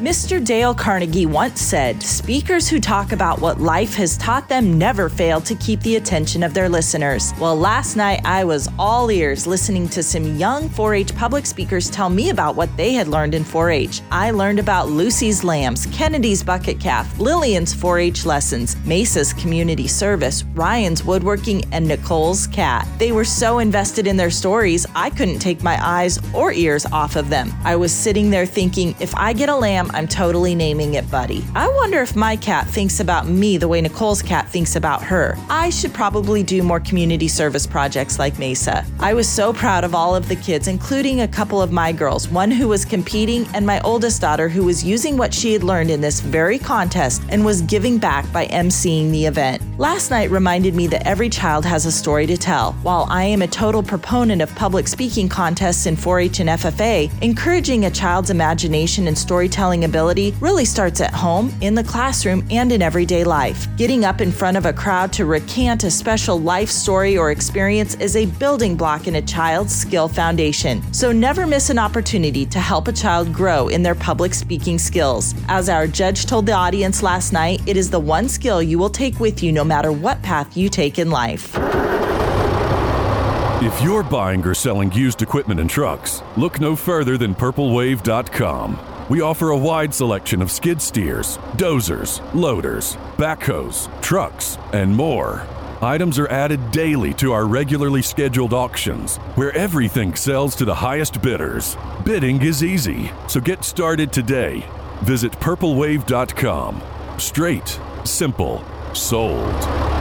Mr. Dale Carnegie once said, Speakers who talk about what life has taught them never fail to keep the attention of their listeners. Well, last night I was all ears listening to some young 4 H public speakers tell me about what they had learned in 4 H. I learned about Lucy's lambs, Kennedy's bucket calf, Lillian's 4 H lessons, Maysa's community service, Ryan's woodworking, and Nicole's cat. They were so invested in their stories, I couldn't take my eyes or ears off of them. I was sitting there thinking, if I get a lamb, I'm totally naming it Buddy. I wonder if my cat thinks about me the way Nicole's cat thinks about her. I should probably do more community service projects like Maysa. I was so proud of all of the kids, including a couple of my girls, one who was competing and my oldest daughter who was using what she had learned in this very contest and was giving back by emceeing the event. Last night reminded me that every child has a story to tell. While I am a total proponent of public speaking contests in 4 H and FFA, encouraging a child's imagination and storytelling ability really starts at home, in the classroom, and in everyday life. Getting up in front of a crowd to recant a special life story or experience is a building block in a child's skill foundation. So never miss an opportunity to help a child grow in their public speaking skills. As our judge told the audience last night, it is the one skill you will take with you no matter what path you take in life. If you're buying or selling used equipment and trucks, look no further than purplewave.com. We offer a wide selection of skid steers, dozers, loaders, backhoes, trucks, and more. Items are added daily to our regularly scheduled auctions, where everything sells to the highest bidders. Bidding is easy, so get started today. Visit purplewave.com. Straight, simple, sold.